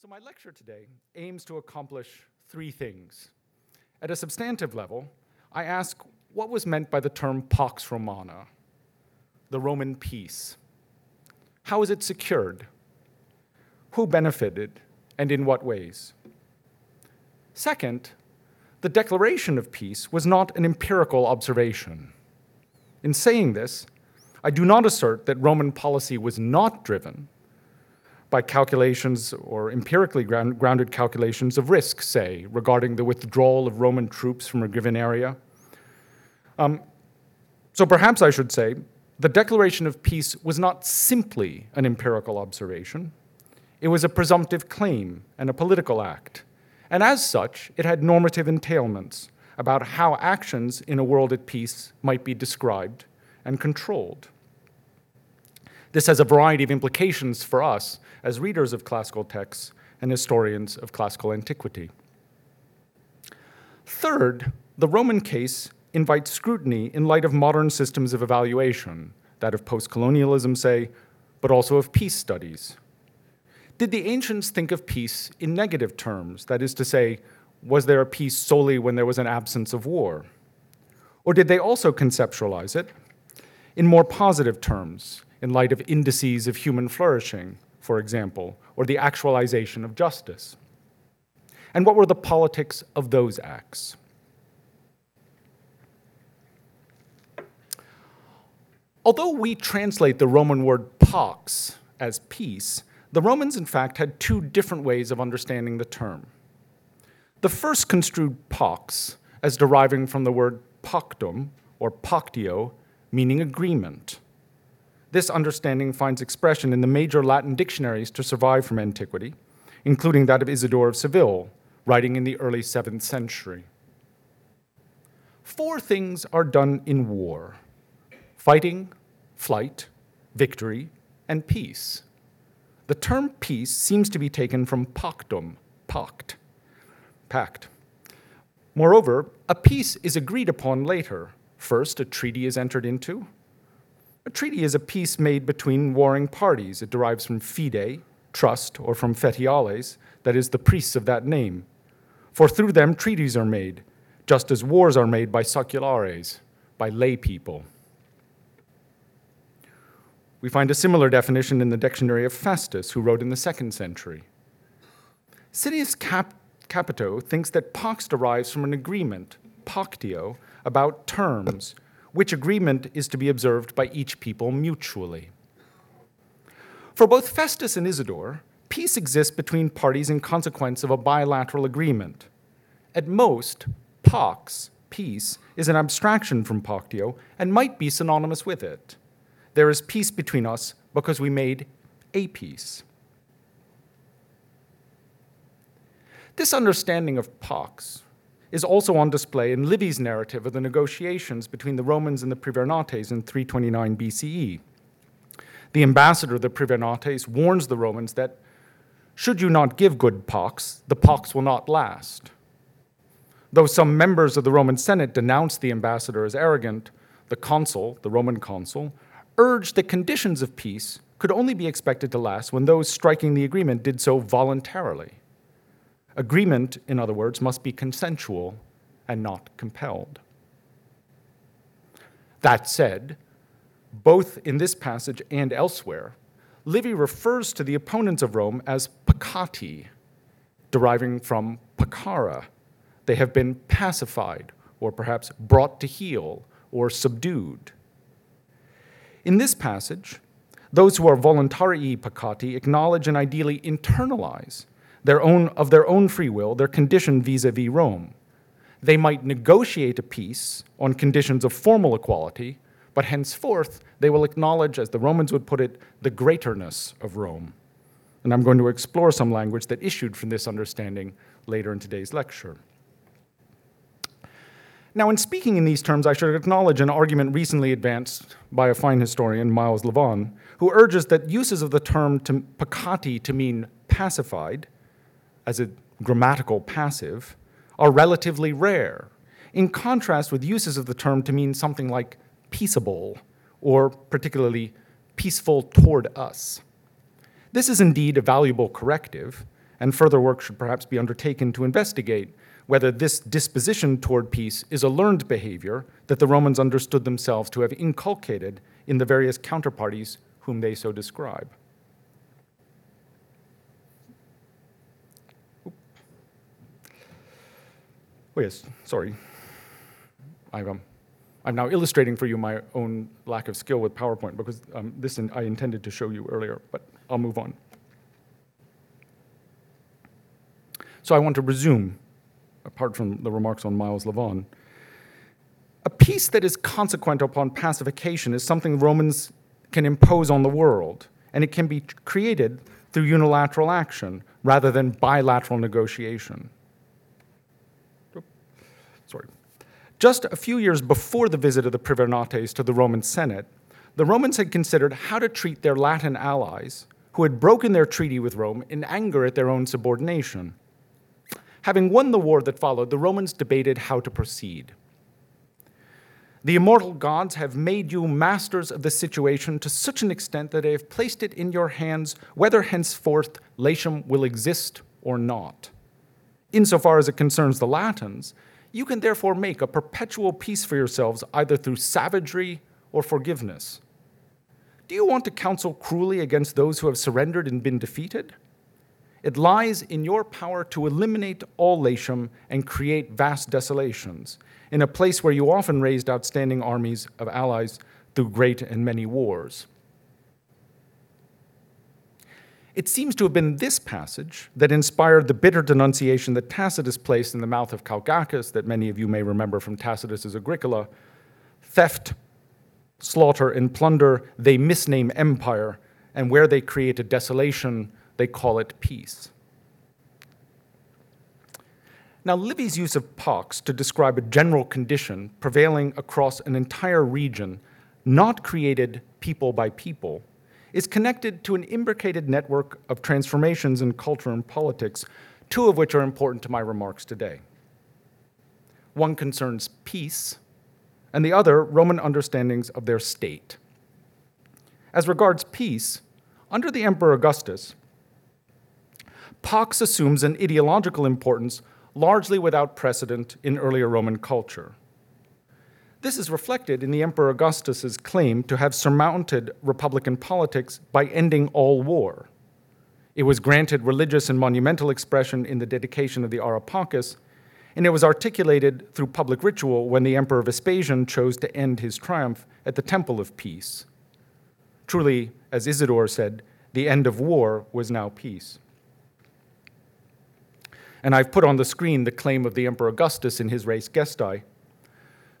So, my lecture today aims to accomplish three things. At a substantive level, I ask what was meant by the term Pax Romana, the Roman peace. How is it secured? Who benefited, and in what ways? Second, the declaration of peace was not an empirical observation. In saying this, I do not assert that Roman policy was not driven by calculations or empirically grounded calculations of risk, say, regarding the withdrawal of Roman troops from a given area. Um, so perhaps I should say the declaration of peace was not simply an empirical observation, it was a presumptive claim and a political act. And as such, it had normative entailments about how actions in a world at peace might be described and controlled. This has a variety of implications for us as readers of classical texts and historians of classical antiquity. Third, the Roman case invites scrutiny in light of modern systems of evaluation, that of postcolonialism, say, but also of peace studies. Did the ancients think of peace in negative terms? That is to say, was there a peace solely when there was an absence of war? Or did they also conceptualize it in more positive terms, in light of indices of human flourishing, for example, or the actualization of justice? And what were the politics of those acts? Although we translate the Roman word pax as peace, the Romans, in fact, had two different ways of understanding the term. The first construed pax as deriving from the word pactum or pactio, meaning agreement. This understanding finds expression in the major Latin dictionaries to survive from antiquity, including that of Isidore of Seville, writing in the early 7th century. Four things are done in war fighting, flight, victory, and peace. The term peace seems to be taken from pactum, pact, pact. Moreover, a peace is agreed upon later. First, a treaty is entered into. A treaty is a peace made between warring parties. It derives from fide, trust, or from fetiales, that is, the priests of that name. For through them treaties are made, just as wars are made by seculares, by lay people. We find a similar definition in the dictionary of Festus, who wrote in the second century. Citius Cap- Capito thinks that pax derives from an agreement, pactio, about terms, which agreement is to be observed by each people mutually. For both Festus and Isidore, peace exists between parties in consequence of a bilateral agreement. At most, pax, peace, is an abstraction from pactio and might be synonymous with it. There is peace between us because we made a peace. This understanding of pax is also on display in Livy's narrative of the negotiations between the Romans and the Privernates in 329 BCE. The ambassador of the Privernates warns the Romans that should you not give good pax, the pax will not last. Though some members of the Roman Senate denounced the ambassador as arrogant, the consul, the Roman consul, urged that conditions of peace could only be expected to last when those striking the agreement did so voluntarily. Agreement, in other words, must be consensual and not compelled. That said, both in this passage and elsewhere, Livy refers to the opponents of Rome as pacati, deriving from pacare. They have been pacified, or perhaps brought to heel, or subdued. In this passage, those who are voluntarii pacati acknowledge and ideally internalize their own, of their own free will their condition vis a vis Rome. They might negotiate a peace on conditions of formal equality, but henceforth they will acknowledge, as the Romans would put it, the greaterness of Rome. And I'm going to explore some language that issued from this understanding later in today's lecture. Now, in speaking in these terms, I should acknowledge an argument recently advanced by a fine historian, Myles Lavan, who urges that uses of the term to, pacati to mean pacified, as a grammatical passive, are relatively rare, in contrast with uses of the term to mean something like peaceable, or particularly peaceful toward us. This is indeed a valuable corrective, and further work should perhaps be undertaken to investigate whether this disposition toward peace is a learned behavior that the Romans understood themselves to have inculcated in the various counterparties whom they so describe. Oh, yes, sorry. I'm, um, I'm now illustrating for you my own lack of skill with PowerPoint because um, this in, I intended to show you earlier, but I'll move on. So I want to resume, apart from the remarks on Myles Lavan. A peace that is consequent upon pacification is something Romans can impose on the world, and it can be created through unilateral action rather than bilateral negotiation. Sorry. Just a few years before the visit of the Privernates to the Roman Senate, the Romans had considered how to treat their Latin allies who had broken their treaty with Rome in anger at their own subordination. Having won the war that followed, the Romans debated how to proceed. The immortal gods have made you masters of the situation to such an extent that they have placed it in your hands whether henceforth Latium will exist or not. Insofar as it concerns the Latins, you can therefore make a perpetual peace for yourselves either through savagery or forgiveness. Do you want to counsel cruelly against those who have surrendered and been defeated? It lies in your power to eliminate all Latium and create vast desolations, in a place where you often raised outstanding armies of allies through great and many wars. It seems to have been this passage that inspired the bitter denunciation that Tacitus placed in the mouth of Calgacus, that many of you may remember from Tacitus's Agricola theft, slaughter, and plunder, they misname empire, and where they create a desolation, they call it peace. Now, Livy's use of pax to describe a general condition prevailing across an entire region, not created people by people, is connected to an imbricated network of transformations in culture and politics, two of which are important to my remarks today. One concerns peace, and the other, Roman understandings of their state. As regards peace, under the Emperor Augustus, Pax assumes an ideological importance largely without precedent in earlier Roman culture. This is reflected in the Emperor Augustus's claim to have surmounted republican politics by ending all war. It was granted religious and monumental expression in the dedication of the Ara Pacis, and it was articulated through public ritual when the Emperor Vespasian chose to end his triumph at the Temple of Peace. Truly, as Isidore said, the end of war was now peace. And I've put on the screen the claim of the Emperor Augustus in his Res Gestae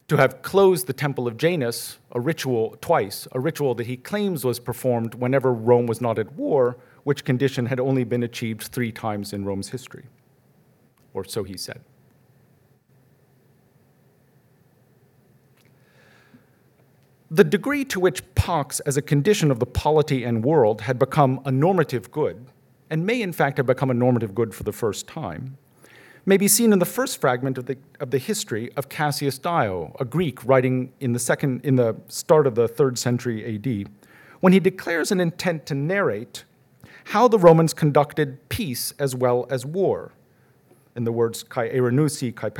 to have closed the Temple of Janus, a ritual twice, a ritual that he claims was performed whenever Rome was not at war, which condition had only been achieved three times in Rome's history. Or so he said. The degree to which pax as a condition of the polity and world had become a normative good and may in fact have become a normative good for the first time, may be seen in the first fragment of the, of the history of Cassius Dio, a Greek writing in the, second, in the start of the third century AD, when he declares an intent to narrate how the Romans conducted peace as well as war, in the words kai erenusi, kai.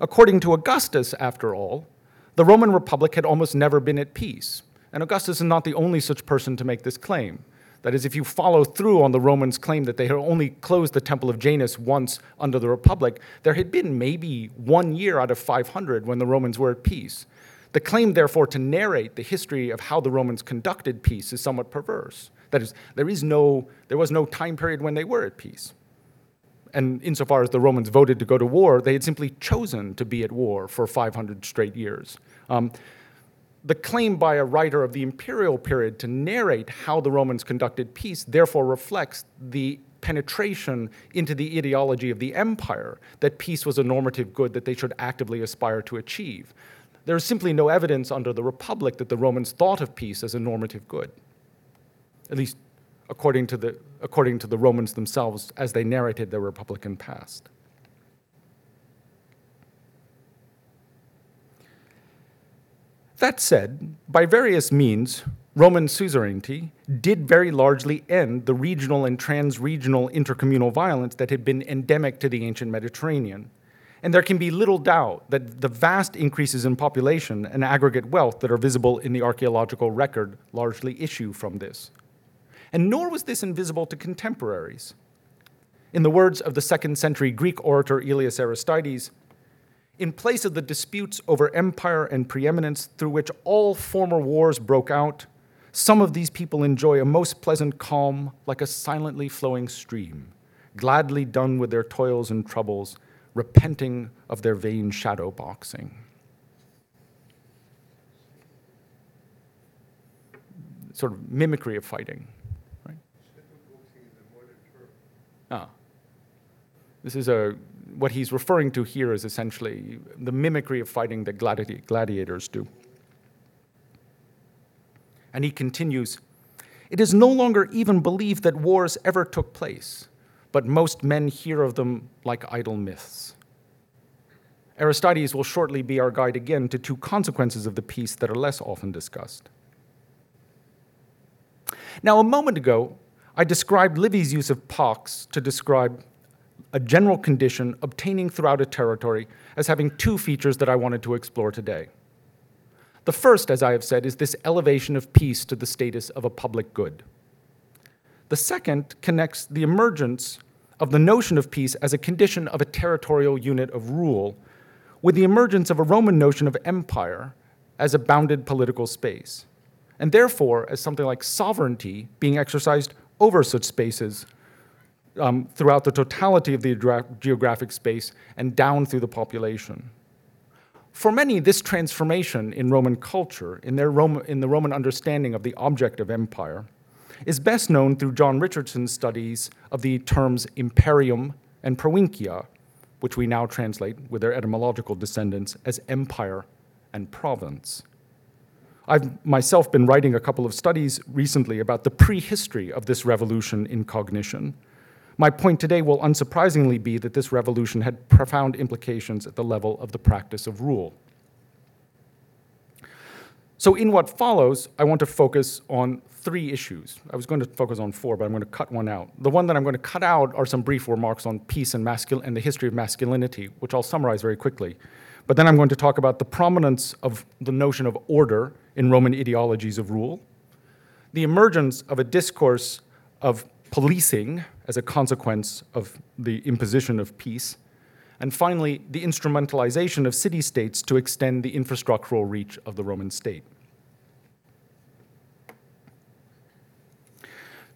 According to Augustus, after all, the Roman Republic had almost never been at peace. And Augustus is not the only such person to make this claim. That is, if you follow through on the Romans' claim that they had only closed the Temple of Janus once under the Republic, there had been maybe one year out of 500 when the Romans were at peace. The claim, therefore, to narrate the history of how the Romans conducted peace is somewhat perverse. That is, there, is no, there was no time period when they were at peace. And insofar as the Romans voted to go to war, they had simply chosen to be at war for 500 straight years. Um, the claim by a writer of the imperial period to narrate how the Romans conducted peace therefore reflects the penetration into the ideology of the empire that peace was a normative good that they should actively aspire to achieve. There is simply no evidence under the Republic that the Romans thought of peace as a normative good, at least according to the, according to the Romans themselves as they narrated their Republican past. That said, by various means, Roman suzerainty did very largely end the regional and trans-regional intercommunal violence that had been endemic to the ancient Mediterranean. And there can be little doubt that the vast increases in population and aggregate wealth that are visible in the archaeological record largely issue from this. And nor was this invisible to contemporaries. In the words of the second century Greek orator Aelius Aristides, in place of the disputes over empire and preeminence through which all former wars broke out, some of these people enjoy a most pleasant calm like a silently flowing stream, gladly done with their toils and troubles, repenting of their vain shadow boxing. Sort of mimicry of fighting, right? Ah. This is a, what he's referring to here is essentially the mimicry of fighting that gladi gladiators do. And he continues It is no longer even believed that wars ever took place, but most men hear of them like idle myths. Aristides will shortly be our guide again to two consequences of the peace that are less often discussed. Now, a moment ago, I described Livy's use of pax to describe a general condition obtaining throughout a territory as having two features that I wanted to explore today. The first, as I have said, is this elevation of peace to the status of a public good. The second connects the emergence of the notion of peace as a condition of a territorial unit of rule with the emergence of a Roman notion of empire as a bounded political space, and therefore as something like sovereignty being exercised over such spaces um, throughout the totality of the geographic space and down through the population. For many, this transformation in Roman culture, in, their in the Roman understanding of the object of empire, is best known through John Richardson's studies of the terms imperium and provincia, which we now translate with their etymological descendants as empire and province. I've myself been writing a couple of studies recently about the prehistory of this revolution in cognition. My point today will unsurprisingly be that this revolution had profound implications at the level of the practice of rule. So in what follows, I want to focus on three issues. I was going to focus on four, but I'm going to cut one out. The one that I'm going to cut out are some brief remarks on peace and, mascul- and the history of masculinity, which I'll summarize very quickly. But then I'm going to talk about the prominence of the notion of order in Roman ideologies of rule, the emergence of a discourse of policing as a consequence of the imposition of peace, and finally, the instrumentalization of city states to extend the infrastructural reach of the Roman state.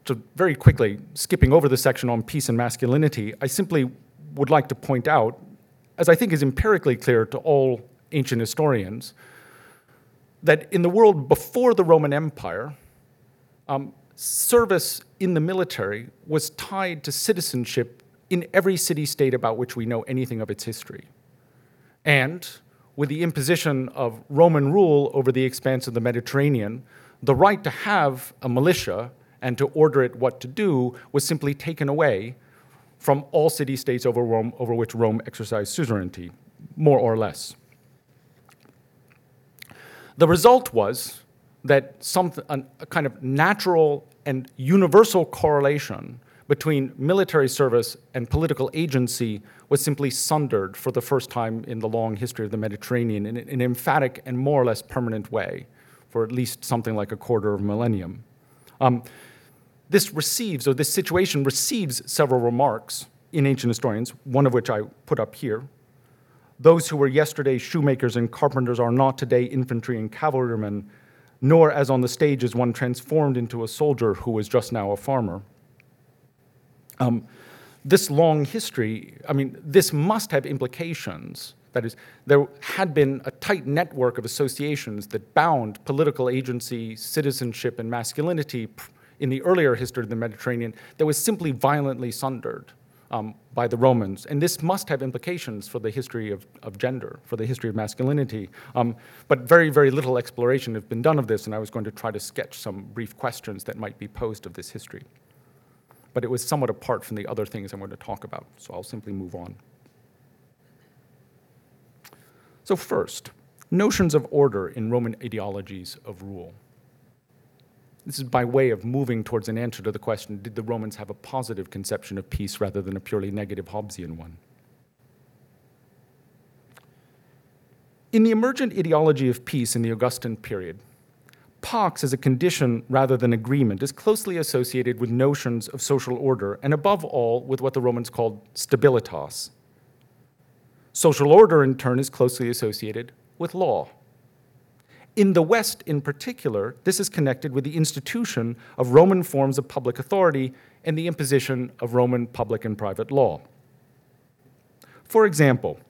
So very quickly, skipping over the section on peace and masculinity, I simply would like to point out, as I think is empirically clear to all ancient historians, that in the world before the Roman Empire, um, service in the military was tied to citizenship in every city state about which we know anything of its history. And with the imposition of Roman rule over the expanse of the Mediterranean, the right to have a militia and to order it what to do was simply taken away from all city states over, Rome, over which Rome exercised suzerainty, more or less. The result was that some, a kind of natural and universal correlation between military service and political agency was simply sundered for the first time in the long history of the Mediterranean in an emphatic and more or less permanent way for at least something like a quarter of a millennium. Um, this receives, or this situation receives several remarks in ancient historians, one of which I put up here. Those who were yesterday shoemakers and carpenters are not today infantry and cavalrymen, nor as on the stage is one transformed into a soldier who was just now a farmer. Um, this long history, I mean, this must have implications. That is, there had been a tight network of associations that bound political agency, citizenship, and masculinity in the earlier history of the Mediterranean that was simply violently sundered um, by the Romans. And this must have implications for the history of, of gender, for the history of masculinity. Um, but very, very little exploration has been done of this, and I was going to try to sketch some brief questions that might be posed of this history. But it was somewhat apart from the other things I'm going to talk about, so I'll simply move on. So, first, notions of order in Roman ideologies of rule. This is by way of moving towards an answer to the question did the Romans have a positive conception of peace rather than a purely negative Hobbesian one? In the emergent ideology of peace in the Augustan period, pax as a condition rather than agreement is closely associated with notions of social order and above all with what the Romans called stabilitas. Social order in turn is closely associated with law. In the West, in particular, this is connected with the institution of Roman forms of public authority and the imposition of Roman public and private law. For example,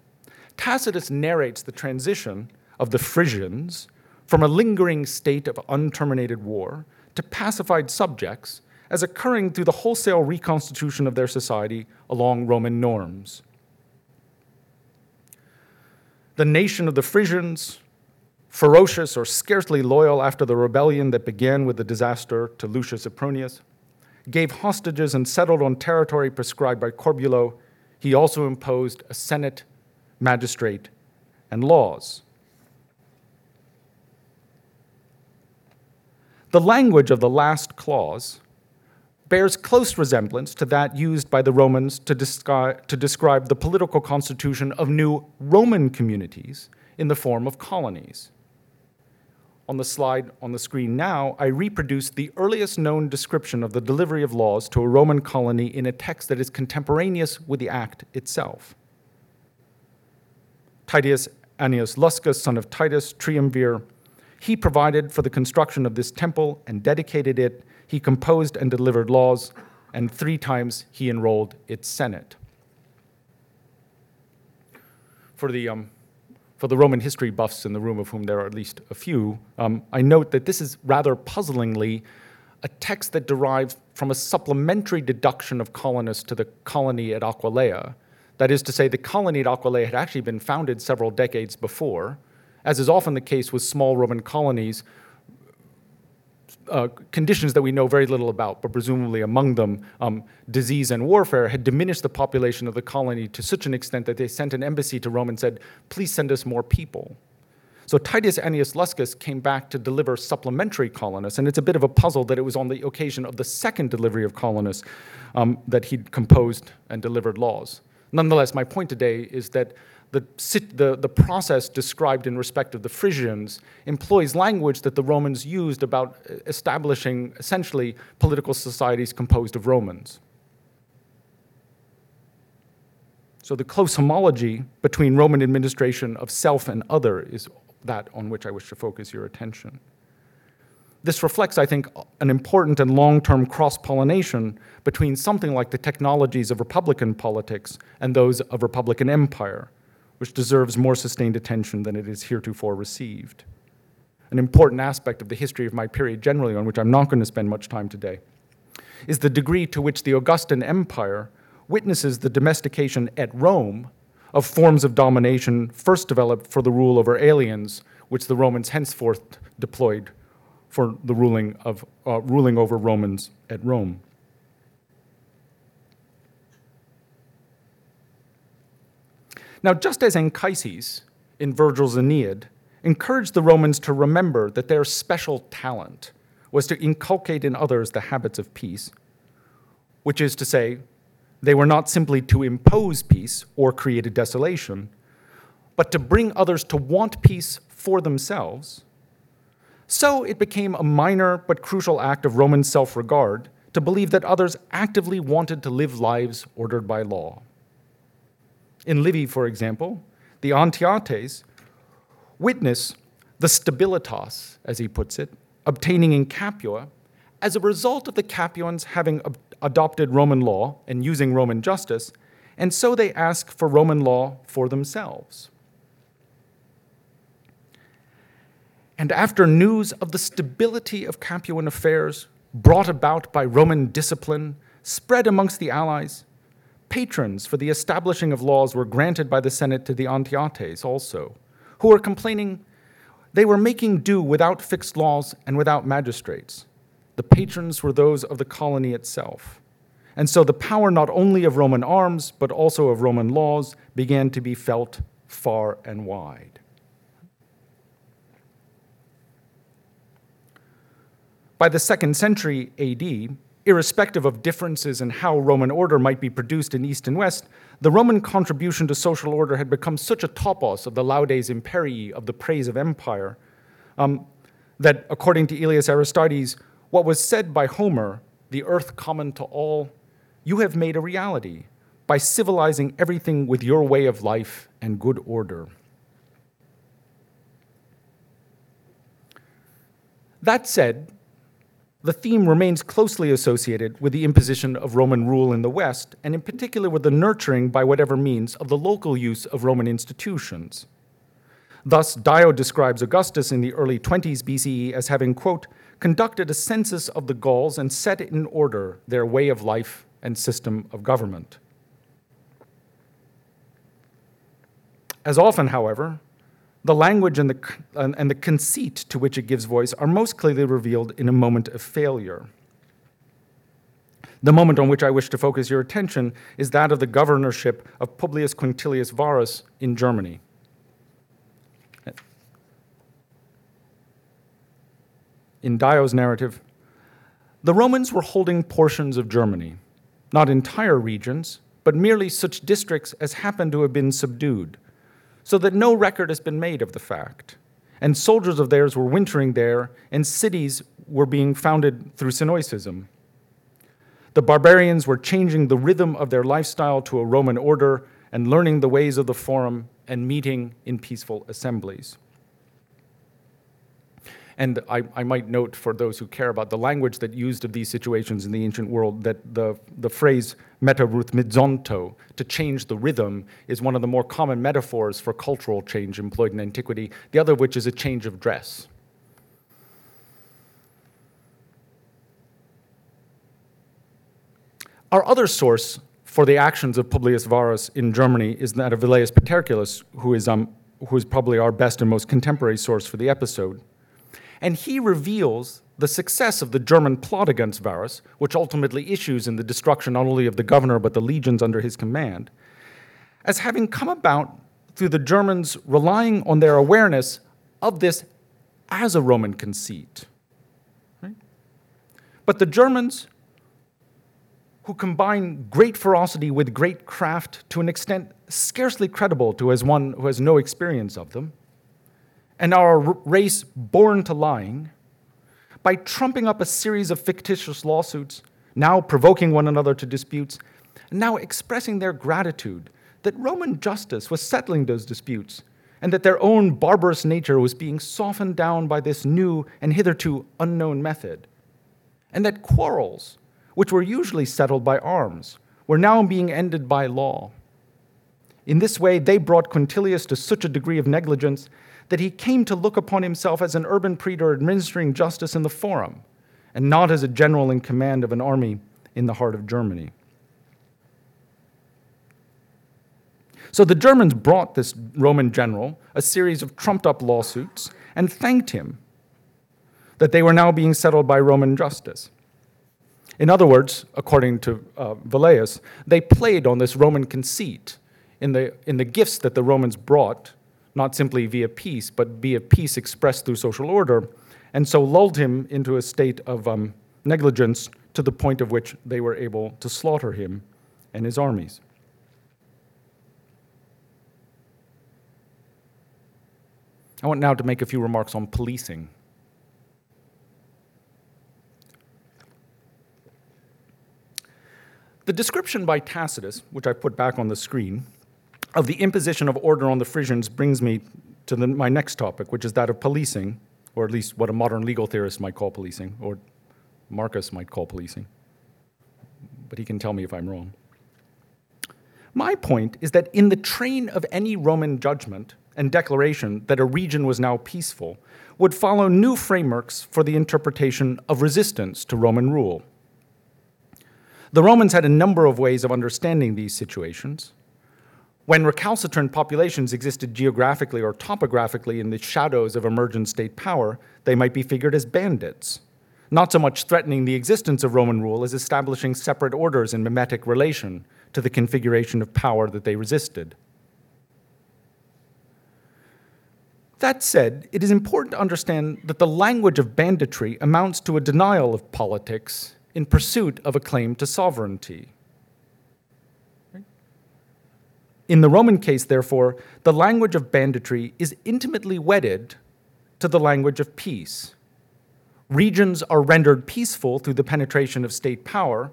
Tacitus narrates the transition of the Frisians from a lingering state of unterminated war to pacified subjects as occurring through the wholesale reconstitution of their society along Roman norms. The nation of the Frisians, ferocious or scarcely loyal after the rebellion that began with the disaster to Lucius Apronius, gave hostages and settled on territory prescribed by Corbulo. He also imposed a senate, magistrate, and laws. The language of the last clause bears close resemblance to that used by the Romans to, descri- to describe the political constitution of new Roman communities in the form of colonies on the slide on the screen now, I reproduce the earliest known description of the delivery of laws to a Roman colony in a text that is contemporaneous with the act itself. Titus Annius Luscus, son of Titus, triumvir, he provided for the construction of this temple and dedicated it. He composed and delivered laws, and three times he enrolled its senate. For the um, for the Roman history buffs in the room, of whom there are at least a few, um, I note that this is rather puzzlingly a text that derives from a supplementary deduction of colonists to the colony at Aquileia. That is to say, the colony at Aquileia had actually been founded several decades before, as is often the case with small Roman colonies uh, conditions that we know very little about, but presumably among them, um, disease and warfare, had diminished the population of the colony to such an extent that they sent an embassy to Rome and said, please send us more people. So Titus Annius Luscus came back to deliver supplementary colonists, and it's a bit of a puzzle that it was on the occasion of the second delivery of colonists um, that he'd composed and delivered laws. Nonetheless, my point today is that the, the, the process described in respect of the Frisians employs language that the Romans used about uh, establishing essentially political societies composed of Romans. So the close homology between Roman administration of self and other is that on which I wish to focus your attention. This reflects, I think, an important and long term cross pollination between something like the technologies of Republican politics and those of Republican empire, which deserves more sustained attention than it has heretofore received. An important aspect of the history of my period generally, on which I'm not going to spend much time today, is the degree to which the Augustan Empire witnesses the domestication at Rome of forms of domination first developed for the rule over aliens, which the Romans henceforth deployed for the ruling, of, uh, ruling over Romans at Rome. Now, just as Anchises in Virgil's Aeneid encouraged the Romans to remember that their special talent was to inculcate in others the habits of peace, which is to say, they were not simply to impose peace or create a desolation, but to bring others to want peace for themselves. So it became a minor but crucial act of Roman self regard to believe that others actively wanted to live lives ordered by law. In Livy, for example, the Antiates witness the stabilitas, as he puts it, obtaining in Capua as a result of the Capuans having adopted Roman law and using Roman justice, and so they ask for Roman law for themselves. And after news of the stability of Capuan affairs brought about by Roman discipline spread amongst the allies, patrons for the establishing of laws were granted by the Senate to the Antiates also, who were complaining they were making do without fixed laws and without magistrates. The patrons were those of the colony itself. And so the power not only of Roman arms, but also of Roman laws began to be felt far and wide. By the second century AD, irrespective of differences in how Roman order might be produced in East and West, the Roman contribution to social order had become such a topos of the laudes imperii, of the praise of empire, um, that according to Aelius Aristides, what was said by Homer, the earth common to all, you have made a reality by civilizing everything with your way of life and good order. That said, the theme remains closely associated with the imposition of Roman rule in the West, and in particular with the nurturing, by whatever means, of the local use of Roman institutions. Thus, Dio describes Augustus in the early 20s BCE as having, quote, conducted a census of the Gauls and set in order their way of life and system of government. As often, however, the language and the, and the conceit to which it gives voice are most clearly revealed in a moment of failure. The moment on which I wish to focus your attention is that of the governorship of Publius Quintilius Varus in Germany. In Dio's narrative, the Romans were holding portions of Germany, not entire regions, but merely such districts as happened to have been subdued so that no record has been made of the fact. And soldiers of theirs were wintering there, and cities were being founded through synoecism. The barbarians were changing the rhythm of their lifestyle to a Roman order and learning the ways of the forum and meeting in peaceful assemblies. And I, I, might note for those who care about the language that used of these situations in the ancient world that the, the phrase metaruthmizonto, to change the rhythm, is one of the more common metaphors for cultural change employed in antiquity, the other of which is a change of dress. Our other source for the actions of Publius Varus in Germany is that of Velleius Paterculus, who is, um, who is probably our best and most contemporary source for the episode and he reveals the success of the German plot against Varus, which ultimately issues in the destruction not only of the governor but the legions under his command, as having come about through the Germans relying on their awareness of this as a Roman conceit. But the Germans, who combine great ferocity with great craft to an extent scarcely credible to as one who has no experience of them, and our race born to lying by trumping up a series of fictitious lawsuits, now provoking one another to disputes, and now expressing their gratitude that Roman justice was settling those disputes and that their own barbarous nature was being softened down by this new and hitherto unknown method, and that quarrels, which were usually settled by arms, were now being ended by law. In this way, they brought Quintilius to such a degree of negligence that he came to look upon himself as an urban praetor administering justice in the forum, and not as a general in command of an army in the heart of Germany. So the Germans brought this Roman general a series of trumped up lawsuits and thanked him that they were now being settled by Roman justice. In other words, according to uh, Velleius, they played on this Roman conceit in the, in the gifts that the Romans brought not simply via peace, but via peace expressed through social order, and so lulled him into a state of um, negligence to the point of which they were able to slaughter him and his armies. I want now to make a few remarks on policing. The description by Tacitus, which I put back on the screen, of the imposition of order on the Frisians brings me to the, my next topic, which is that of policing, or at least what a modern legal theorist might call policing, or Marcus might call policing. But he can tell me if I'm wrong. My point is that in the train of any Roman judgment and declaration that a region was now peaceful would follow new frameworks for the interpretation of resistance to Roman rule. The Romans had a number of ways of understanding these situations. When recalcitrant populations existed geographically or topographically in the shadows of emergent state power, they might be figured as bandits, not so much threatening the existence of Roman rule as establishing separate orders in mimetic relation to the configuration of power that they resisted. That said, it is important to understand that the language of banditry amounts to a denial of politics in pursuit of a claim to sovereignty. In the Roman case, therefore, the language of banditry is intimately wedded to the language of peace. Regions are rendered peaceful through the penetration of state power,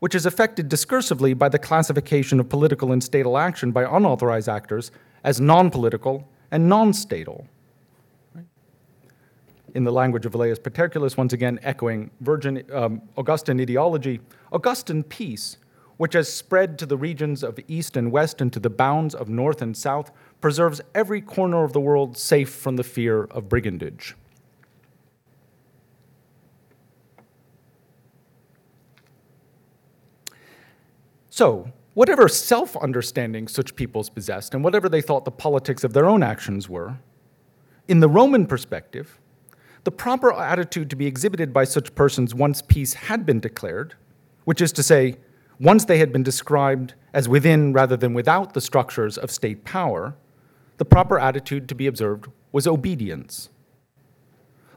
which is affected discursively by the classification of political and statal action by unauthorized actors as non political and non statal. In the language of Velleius Paterculus, once again echoing Virgil, um, Augustan ideology, Augustan peace, which has spread to the regions of east and west and to the bounds of north and south, preserves every corner of the world safe from the fear of brigandage. So, whatever self understanding such peoples possessed, and whatever they thought the politics of their own actions were, in the Roman perspective, the proper attitude to be exhibited by such persons once peace had been declared, which is to say, once they had been described as within rather than without the structures of state power, the proper attitude to be observed was obedience.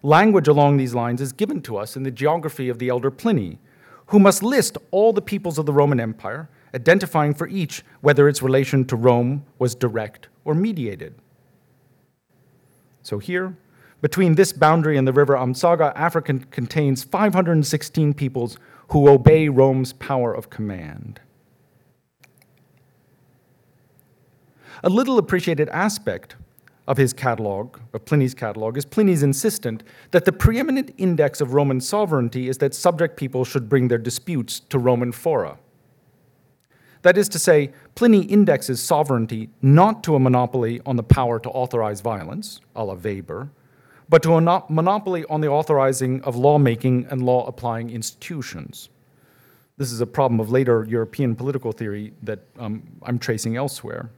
Language along these lines is given to us in the geography of the elder Pliny, who must list all the peoples of the Roman Empire, identifying for each whether its relation to Rome was direct or mediated. So here, between this boundary and the river Ampsaga, Africa contains 516 peoples who obey Rome's power of command. A little appreciated aspect of his catalog, of Pliny's catalog, is Pliny's insistent that the preeminent index of Roman sovereignty is that subject people should bring their disputes to Roman fora. That is to say, Pliny indexes sovereignty not to a monopoly on the power to authorize violence, a la Weber, but to a monopoly on the authorizing of lawmaking and law applying institutions. This is a problem of later European political theory that um, I'm tracing elsewhere.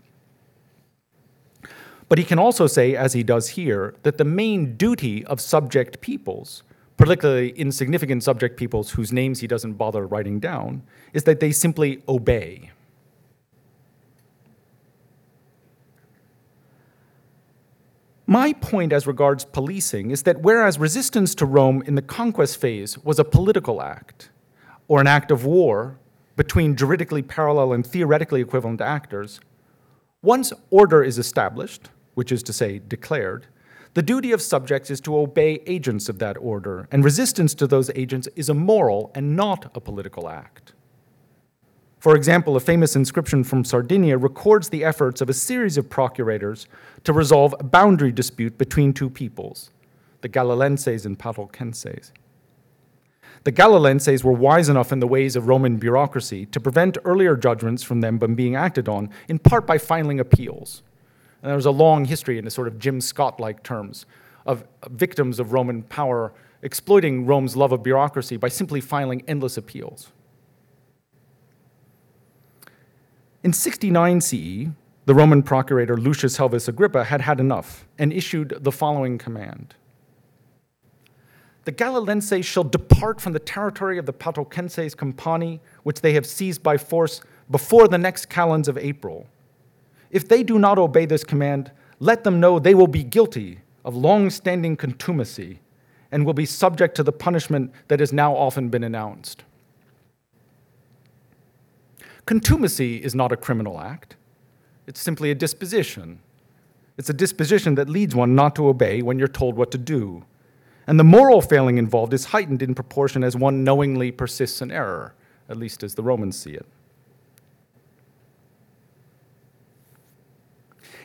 But he can also say, as he does here, that the main duty of subject peoples, particularly insignificant subject peoples whose names he doesn't bother writing down, is that they simply obey. My point as regards policing is that whereas resistance to Rome in the conquest phase was a political act, or an act of war between juridically parallel and theoretically equivalent actors, once order is established, which is to say, declared, the duty of subjects is to obey agents of that order, and resistance to those agents is a moral and not a political act. For example, a famous inscription from Sardinia records the efforts of a series of procurators to resolve a boundary dispute between two peoples, the Gallilenses and Pataulcenses. The Gallilenses were wise enough in the ways of Roman bureaucracy to prevent earlier judgments from them from being acted on, in part by filing appeals. And there was a long history in a sort of Jim Scott like terms of victims of Roman power exploiting Rome's love of bureaucracy by simply filing endless appeals. In 69 CE, the Roman procurator Lucius Helvius Agrippa had had enough and issued the following command The Gallilenses shall depart from the territory of the Pataulcenses Campani, which they have seized by force, before the next calends of April if they do not obey this command, let them know they will be guilty of long standing contumacy and will be subject to the punishment that has now often been announced. Contumacy is not a criminal act, it's simply a disposition. It's a disposition that leads one not to obey when you're told what to do. And the moral failing involved is heightened in proportion as one knowingly persists in error, at least as the Romans see it.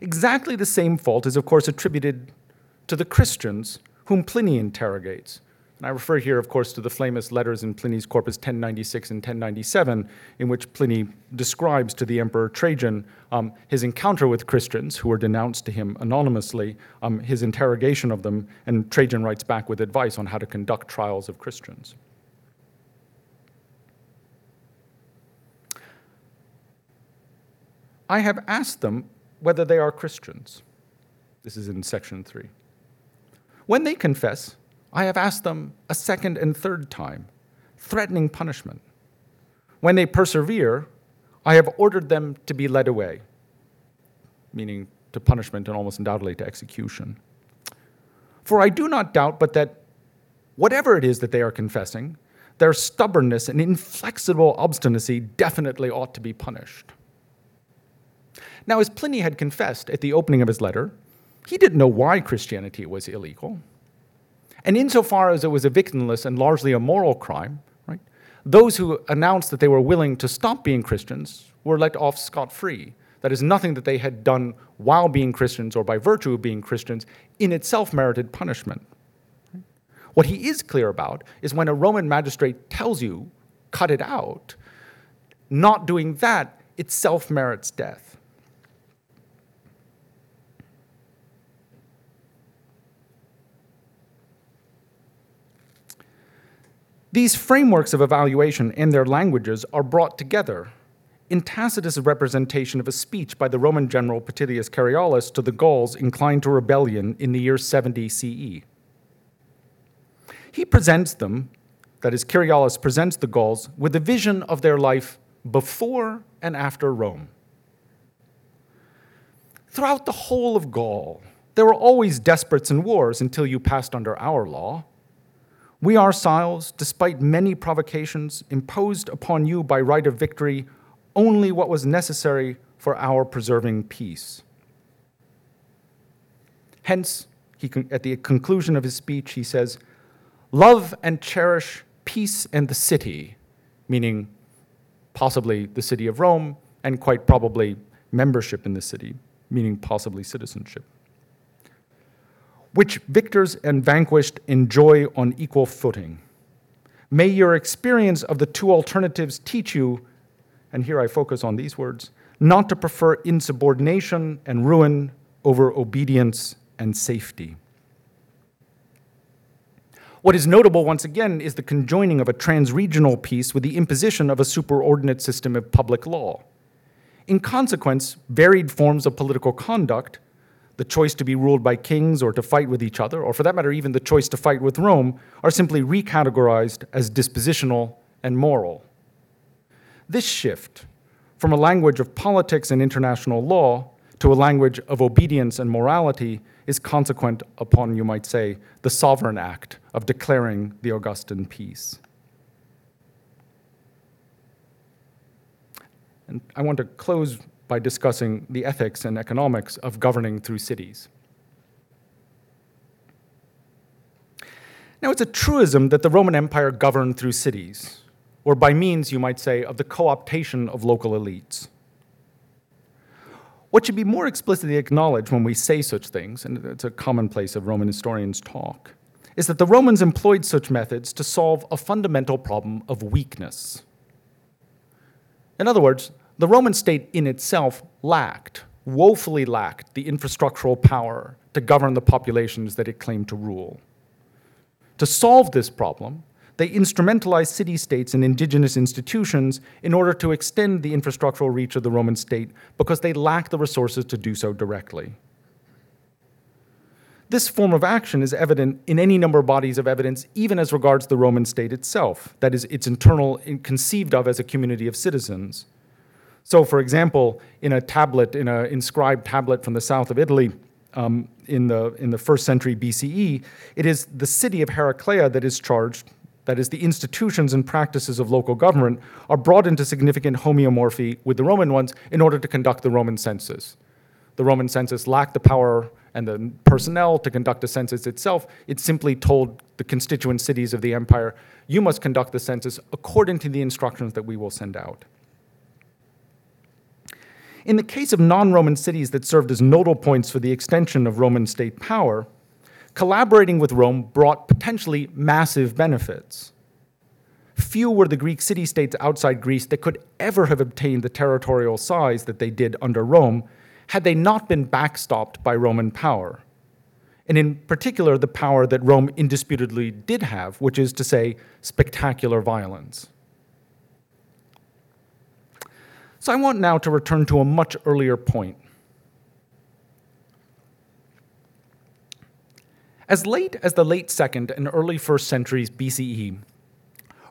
Exactly the same fault is, of course, attributed to the Christians whom Pliny interrogates. And I refer here, of course, to the famous letters in Pliny's Corpus 1096 and 1097, in which Pliny describes to the Emperor Trajan um, his encounter with Christians who were denounced to him anonymously, um, his interrogation of them, and Trajan writes back with advice on how to conduct trials of Christians. I have asked them whether they are Christians. This is in section three. When they confess, I have asked them a second and third time, threatening punishment. When they persevere, I have ordered them to be led away, meaning to punishment and almost undoubtedly to execution. For I do not doubt but that whatever it is that they are confessing, their stubbornness and inflexible obstinacy definitely ought to be punished. Now, as Pliny had confessed at the opening of his letter, he didn't know why Christianity was illegal. And insofar as it was a victimless and largely a moral crime, right, those who announced that they were willing to stop being Christians were let off scot free. That is, nothing that they had done while being Christians or by virtue of being Christians in itself merited punishment. What he is clear about is when a Roman magistrate tells you, cut it out, not doing that itself merits death. These frameworks of evaluation and their languages are brought together in Tacitus' representation of a speech by the Roman general Petilius Cerialis to the Gauls inclined to rebellion in the year 70 CE. He presents them, that is, Cerialis presents the Gauls, with a vision of their life before and after Rome. Throughout the whole of Gaul, there were always desperates and wars until you passed under our law. We ourselves, despite many provocations, imposed upon you by right of victory only what was necessary for our preserving peace. Hence, he, at the conclusion of his speech, he says, Love and cherish peace and the city, meaning possibly the city of Rome, and quite probably membership in the city, meaning possibly citizenship which victors and vanquished enjoy on equal footing. May your experience of the two alternatives teach you, and here I focus on these words, not to prefer insubordination and ruin over obedience and safety. What is notable, once again, is the conjoining of a transregional peace with the imposition of a superordinate system of public law. In consequence, varied forms of political conduct the choice to be ruled by kings or to fight with each other, or for that matter, even the choice to fight with Rome, are simply recategorized as dispositional and moral. This shift from a language of politics and international law to a language of obedience and morality is consequent upon, you might say, the sovereign act of declaring the Augustan peace. And I want to close by discussing the ethics and economics of governing through cities. Now, it's a truism that the Roman Empire governed through cities, or by means, you might say, of the co optation of local elites. What should be more explicitly acknowledged when we say such things, and it's a commonplace of Roman historians' talk, is that the Romans employed such methods to solve a fundamental problem of weakness. In other words, the Roman state in itself lacked, woefully lacked, the infrastructural power to govern the populations that it claimed to rule. To solve this problem, they instrumentalized city states and indigenous institutions in order to extend the infrastructural reach of the Roman state because they lacked the resources to do so directly. This form of action is evident in any number of bodies of evidence, even as regards the Roman state itself, that is, its internal, conceived of as a community of citizens. So, for example, in a tablet, in an inscribed tablet from the south of Italy, um, in, the, in the first century BCE, it is the city of Heraclea that is charged, that is, the institutions and practices of local government are brought into significant homeomorphy with the Roman ones in order to conduct the Roman census. The Roman census lacked the power and the personnel to conduct a census itself. It simply told the constituent cities of the empire, you must conduct the census according to the instructions that we will send out. In the case of non Roman cities that served as nodal points for the extension of Roman state power, collaborating with Rome brought potentially massive benefits. Few were the Greek city states outside Greece that could ever have obtained the territorial size that they did under Rome had they not been backstopped by Roman power. And in particular, the power that Rome indisputably did have, which is to say, spectacular violence. So I want now to return to a much earlier point. As late as the late second and early first centuries BCE,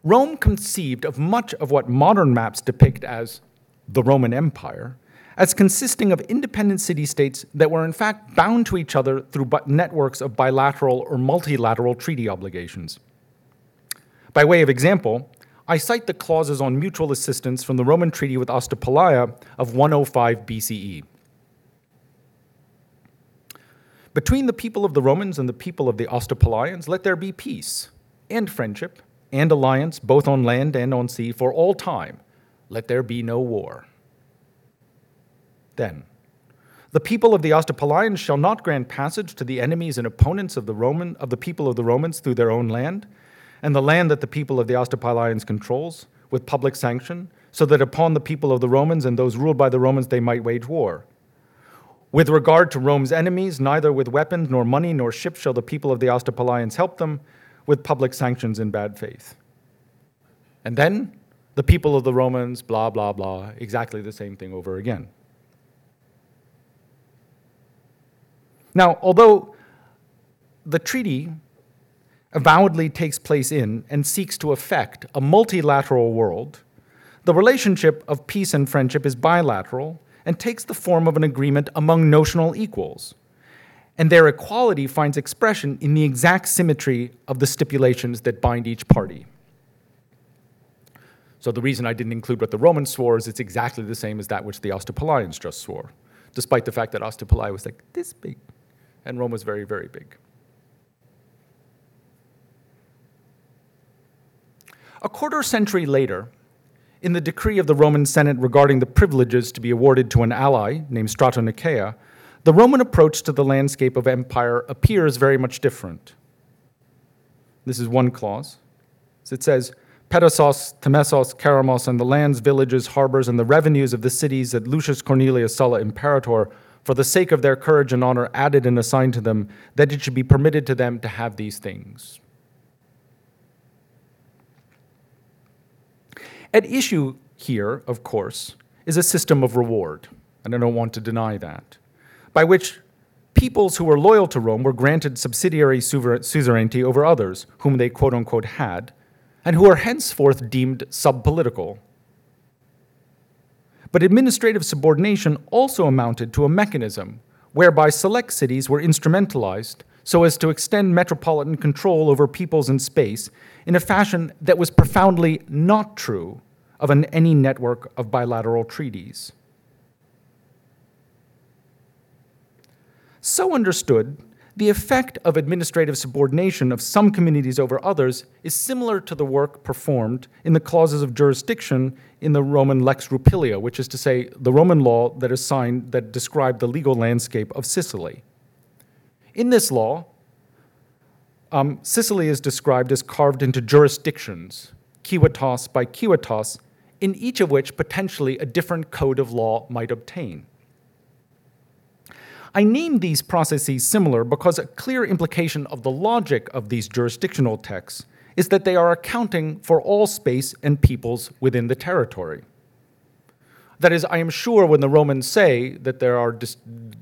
Rome conceived of much of what modern maps depict as the Roman Empire as consisting of independent city states that were in fact bound to each other through networks of bilateral or multilateral treaty obligations. By way of example, I cite the clauses on mutual assistance from the Roman treaty with Astypalaea of 105 BCE. Between the people of the Romans and the people of the Astypalaeans, let there be peace and friendship and alliance, both on land and on sea, for all time. Let there be no war. Then, the people of the Astypalaeans shall not grant passage to the enemies and opponents of the Roman of the people of the Romans through their own land, and the land that the people of the Astypalaeans controls, with public sanction, so that upon the people of the Romans and those ruled by the Romans they might wage war with regard to Rome's enemies, neither with weapons, nor money, nor ships shall the people of the Astypalaeans help them, with public sanctions in bad faith. And then the people of the Romans, blah, blah, blah, exactly the same thing over again. Now, although the treaty avowedly takes place in and seeks to affect a multilateral world, the relationship of peace and friendship is bilateral and takes the form of an agreement among notional equals. And their equality finds expression in the exact symmetry of the stipulations that bind each party. So the reason I didn't include what the Romans swore is it's exactly the same as that which the Astypalaeans just swore, despite the fact that Astypalaea was like this big and Rome was very, very big. A quarter century later, in the decree of the Roman Senate regarding the privileges to be awarded to an ally named Stratoniceia, the Roman approach to the landscape of empire appears very much different. This is one clause. It says, Pedasos, Temessos, Keramos, and the lands, villages, harbors, and the revenues of the cities that Lucius Cornelius Sulla, imperator, for the sake of their courage and honor, added and assigned to them, that it should be permitted to them to have these things. At issue here, of course, is a system of reward, and I don't want to deny that, by which peoples who were loyal to Rome were granted subsidiary suzerainty over others whom they quote unquote had, and who are henceforth deemed subpolitical. But administrative subordination also amounted to a mechanism whereby select cities were instrumentalized so as to extend metropolitan control over peoples and space in a fashion that was profoundly not true of an, any network of bilateral treaties. So understood, the effect of administrative subordination of some communities over others is similar to the work performed in the clauses of jurisdiction in the Roman Lex Rupilia, which is to say, the Roman law that assigned that described the legal landscape of Sicily. In this law, um, Sicily is described as carved into jurisdictions, civitas by civitas, in each of which potentially a different code of law might obtain. I name these processes similar because a clear implication of the logic of these jurisdictional texts is that they are accounting for all space and peoples within the territory. That is, I am sure when the Romans say that there are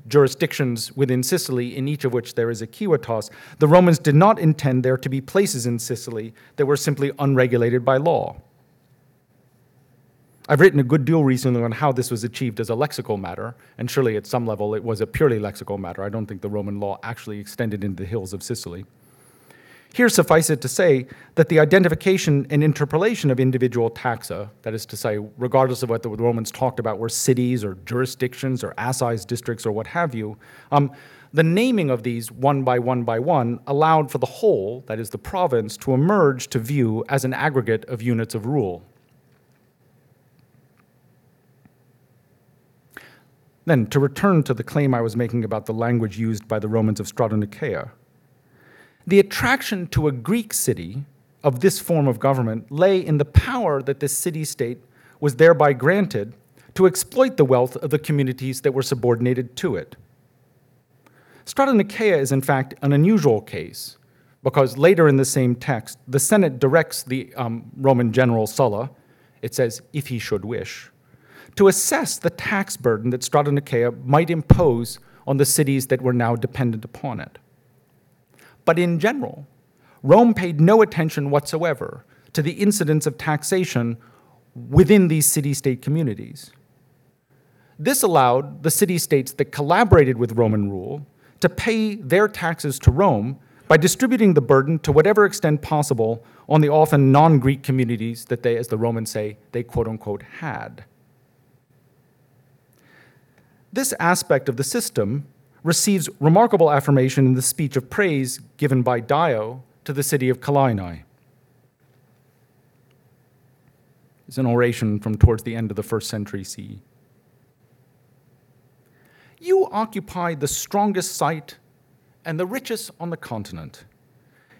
jurisdictions within Sicily, in each of which there is a civitas, the Romans did not intend there to be places in Sicily that were simply unregulated by law. I've written a good deal recently on how this was achieved as a lexical matter, and surely at some level it was a purely lexical matter. I don't think the Roman law actually extended into the hills of Sicily. Here, suffice it to say that the identification and interpolation of individual taxa, that is to say, regardless of what the Romans talked about were cities or jurisdictions or assize districts or what have you, um, the naming of these one by one by one allowed for the whole, that is the province, to emerge to view as an aggregate of units of rule. Then, to return to the claim I was making about the language used by the Romans of Stratoniceia, the attraction to a Greek city of this form of government lay in the power that this city state was thereby granted to exploit the wealth of the communities that were subordinated to it. Stratoniceia is, in fact, an unusual case because later in the same text, the Senate directs the um, Roman general Sulla, it says, if he should wish, to assess the tax burden that Stratoniceia might impose on the cities that were now dependent upon it. But in general, Rome paid no attention whatsoever to the incidence of taxation within these city state communities. This allowed the city states that collaborated with Roman rule to pay their taxes to Rome by distributing the burden to whatever extent possible on the often non Greek communities that they, as the Romans say, they quote unquote had. This aspect of the system receives remarkable affirmation in the speech of praise given by Dio to the city of Celaenae. It's an oration from towards the end of the first century CE. You occupy the strongest site and the richest on the continent.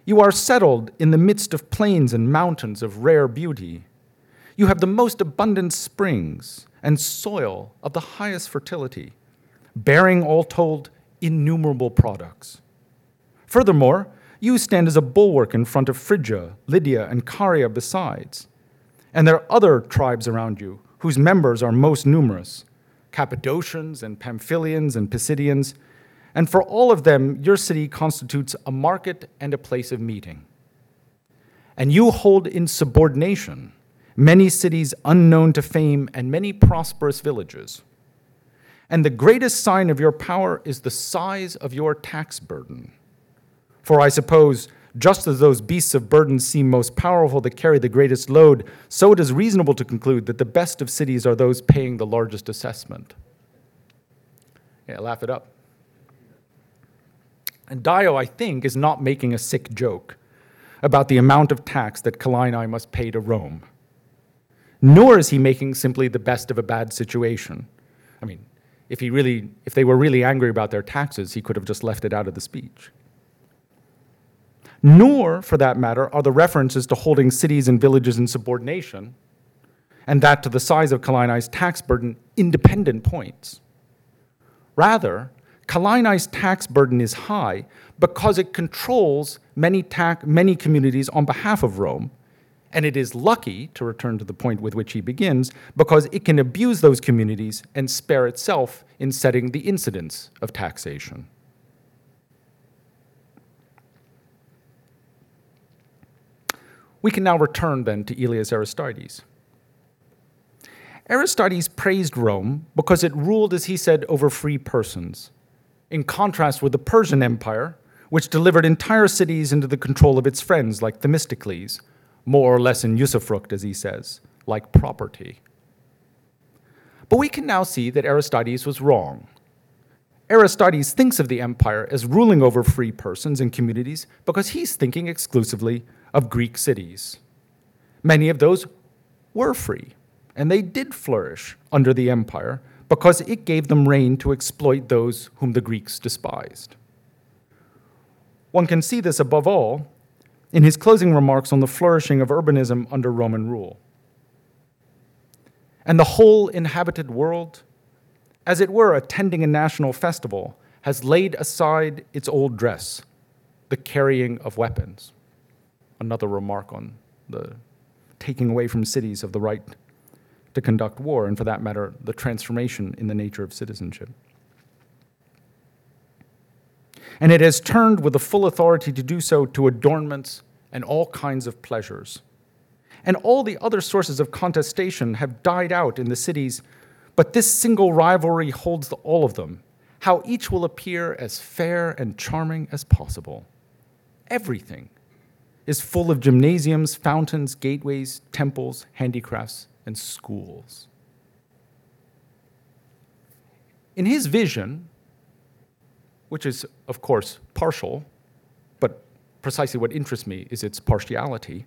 You are settled in the midst of plains and mountains of rare beauty. You have the most abundant springs and soil of the highest fertility, bearing all told innumerable products. Furthermore, you stand as a bulwark in front of Phrygia, Lydia, and Caria besides. And there are other tribes around you whose members are most numerous Cappadocians and Pamphylians and Pisidians. And for all of them, your city constitutes a market and a place of meeting. And you hold in subordination many cities unknown to fame and many prosperous villages. And the greatest sign of your power is the size of your tax burden. For I suppose just as those beasts of burden seem most powerful to carry the greatest load, so it is reasonable to conclude that the best of cities are those paying the largest assessment. Yeah, laugh it up. And Dio, I think, is not making a sick joke about the amount of tax that Celaenae must pay to Rome. Nor is he making simply the best of a bad situation. I mean, if, he really, if they were really angry about their taxes, he could have just left it out of the speech nor, for that matter, are the references to holding cities and villages in subordination, and that to the size of Celaenae's tax burden independent points. Rather, Celaenae's tax burden is high because it controls many, ta- many communities on behalf of Rome, and it is lucky, to return to the point with which he begins, because it can abuse those communities and spare itself in setting the incidence of taxation. We can now return then to Aelius Aristides. Aristides praised Rome because it ruled, as he said, over free persons, in contrast with the Persian Empire, which delivered entire cities into the control of its friends like Themistocles, more or less in usufruct, as he says, like property. But we can now see that Aristides was wrong. Aristides thinks of the empire as ruling over free persons and communities because he's thinking exclusively of Greek cities. Many of those were free, and they did flourish under the empire because it gave them reign to exploit those whom the Greeks despised. One can see this above all in his closing remarks on the flourishing of urbanism under Roman rule. And the whole inhabited world, as it were attending a national festival, has laid aside its old dress, the carrying of weapons another remark on the taking away from cities of the right to conduct war, and for that matter, the transformation in the nature of citizenship. And it has turned with the full authority to do so to adornments and all kinds of pleasures. And all the other sources of contestation have died out in the cities, but this single rivalry holds all of them, how each will appear as fair and charming as possible. Everything is full of gymnasiums, fountains, gateways, temples, handicrafts, and schools. In his vision, which is, of course, partial, but precisely what interests me is its partiality,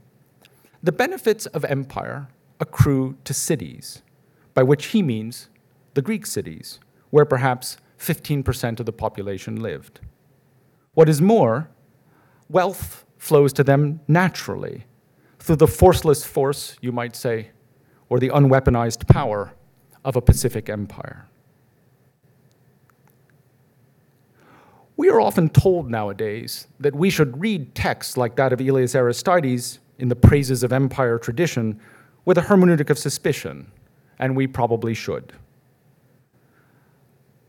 the benefits of empire accrue to cities, by which he means the Greek cities, where perhaps 15% of the population lived. What is more, wealth flows to them naturally through the forceless force, you might say, or the unweaponized power of a Pacific empire. We are often told nowadays that we should read texts like that of Aelius Aristides in the praises of empire tradition with a hermeneutic of suspicion, and we probably should.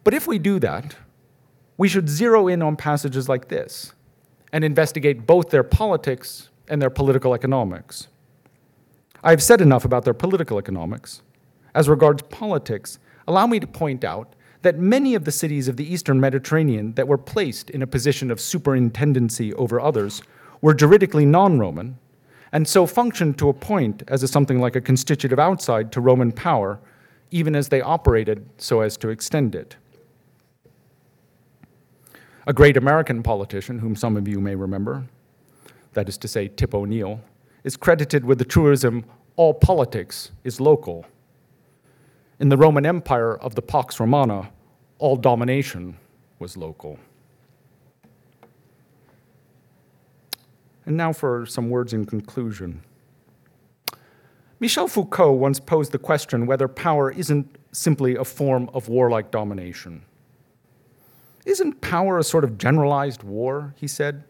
But if we do that, we should zero in on passages like this and investigate both their politics and their political economics. I've said enough about their political economics. As regards politics, allow me to point out that many of the cities of the eastern Mediterranean that were placed in a position of superintendency over others were juridically non Roman, and so functioned to a point as a something like a constitutive outside to Roman power, even as they operated so as to extend it. A great American politician, whom some of you may remember, that is to say, Tip O'Neill, is credited with the truism all politics is local. In the Roman Empire of the Pax Romana, all domination was local. And now for some words in conclusion. Michel Foucault once posed the question whether power isn't simply a form of warlike domination. Isn't power a sort of generalized war, he said,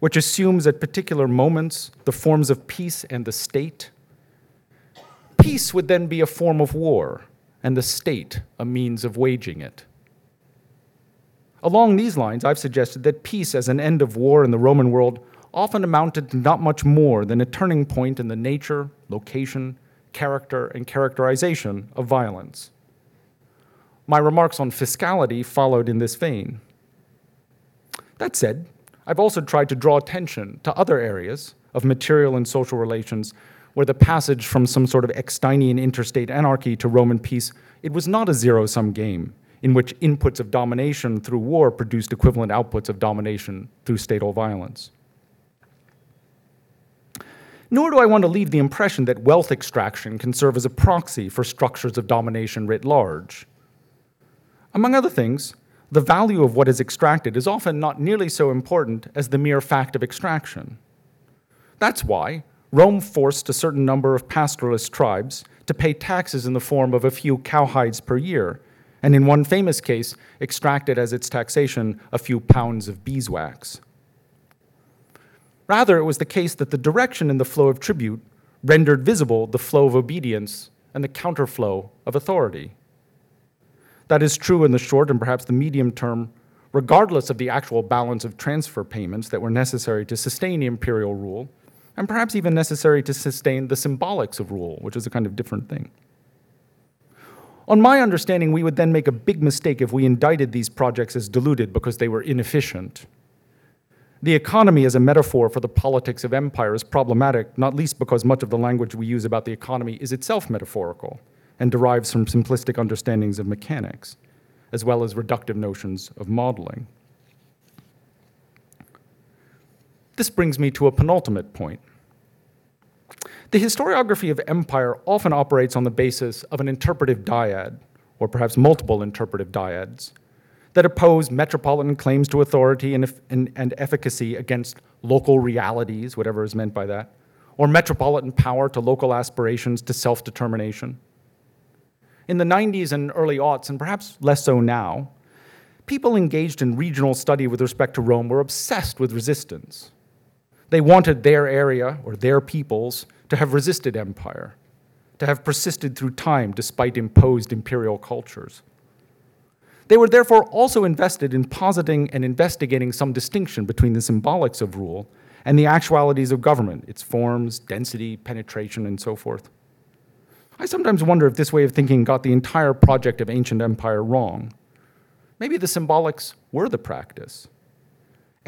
which assumes at particular moments the forms of peace and the state? Peace would then be a form of war, and the state a means of waging it. Along these lines, I've suggested that peace as an end of war in the Roman world often amounted to not much more than a turning point in the nature, location, character, and characterization of violence. My remarks on fiscality followed in this vein. That said, I've also tried to draw attention to other areas of material and social relations where the passage from some sort of Ecksteinian interstate anarchy to Roman peace, it was not a zero-sum game in which inputs of domination through war produced equivalent outputs of domination through statal violence. Nor do I want to leave the impression that wealth extraction can serve as a proxy for structures of domination writ large. Among other things, the value of what is extracted is often not nearly so important as the mere fact of extraction. That's why Rome forced a certain number of pastoralist tribes to pay taxes in the form of a few cowhides per year and in one famous case, extracted as its taxation a few pounds of beeswax. Rather, it was the case that the direction in the flow of tribute rendered visible the flow of obedience and the counterflow of authority. That is true in the short and perhaps the medium term, regardless of the actual balance of transfer payments that were necessary to sustain imperial rule, and perhaps even necessary to sustain the symbolics of rule, which is a kind of different thing. On my understanding, we would then make a big mistake if we indicted these projects as diluted because they were inefficient. The economy as a metaphor for the politics of empire is problematic, not least because much of the language we use about the economy is itself metaphorical and derives from simplistic understandings of mechanics, as well as reductive notions of modeling. This brings me to a penultimate point. The historiography of empire often operates on the basis of an interpretive dyad, or perhaps multiple interpretive dyads, that oppose metropolitan claims to authority and, and, and, efficacy against local realities, whatever is meant by that, or metropolitan power to local aspirations to self determination. In the 90s and early aughts, and perhaps less so now, people engaged in regional study with respect to Rome were obsessed with resistance. They wanted their area or their peoples to have resisted empire, to have persisted through time despite imposed imperial cultures. They were therefore also invested in positing and investigating some distinction between the symbolics of rule and the actualities of government, its forms, density, penetration, and so forth. I sometimes wonder if this way of thinking got the entire project of ancient empire wrong. Maybe the symbolics were the practice.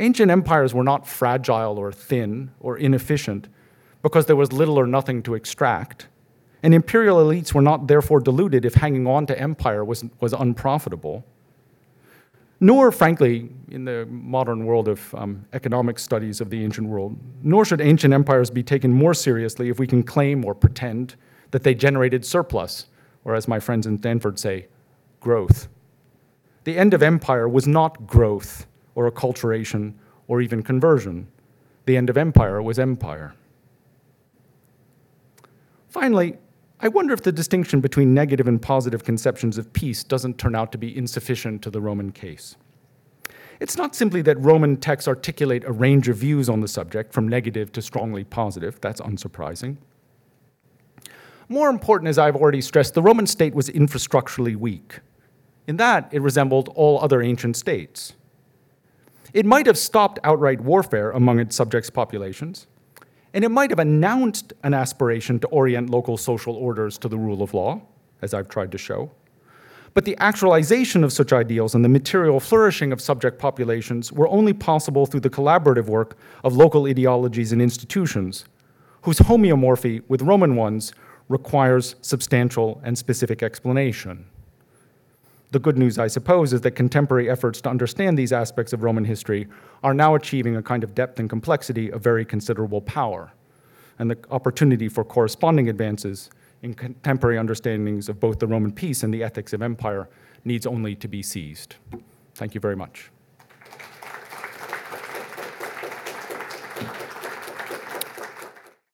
Ancient empires were not fragile or thin or inefficient because there was little or nothing to extract. And imperial elites were not therefore deluded if hanging on to empire was, was unprofitable. Nor, frankly, in the modern world of um, economic studies of the ancient world, nor should ancient empires be taken more seriously if we can claim or pretend that they generated surplus, or as my friends in Stanford say, growth. The end of empire was not growth or acculturation or even conversion. The end of empire was empire. Finally, I wonder if the distinction between negative and positive conceptions of peace doesn't turn out to be insufficient to the Roman case. It's not simply that Roman texts articulate a range of views on the subject, from negative to strongly positive, that's unsurprising. More important, as I've already stressed, the Roman state was infrastructurally weak. In that, it resembled all other ancient states. It might have stopped outright warfare among its subjects' populations, and it might have announced an aspiration to orient local social orders to the rule of law, as I've tried to show. But the actualization of such ideals and the material flourishing of subject populations were only possible through the collaborative work of local ideologies and institutions, whose homeomorphy with Roman ones requires substantial and specific explanation. The good news, I suppose, is that contemporary efforts to understand these aspects of Roman history are now achieving a kind of depth and complexity of very considerable power, and the opportunity for corresponding advances in contemporary understandings of both the Roman peace and the ethics of empire needs only to be seized. Thank you very much.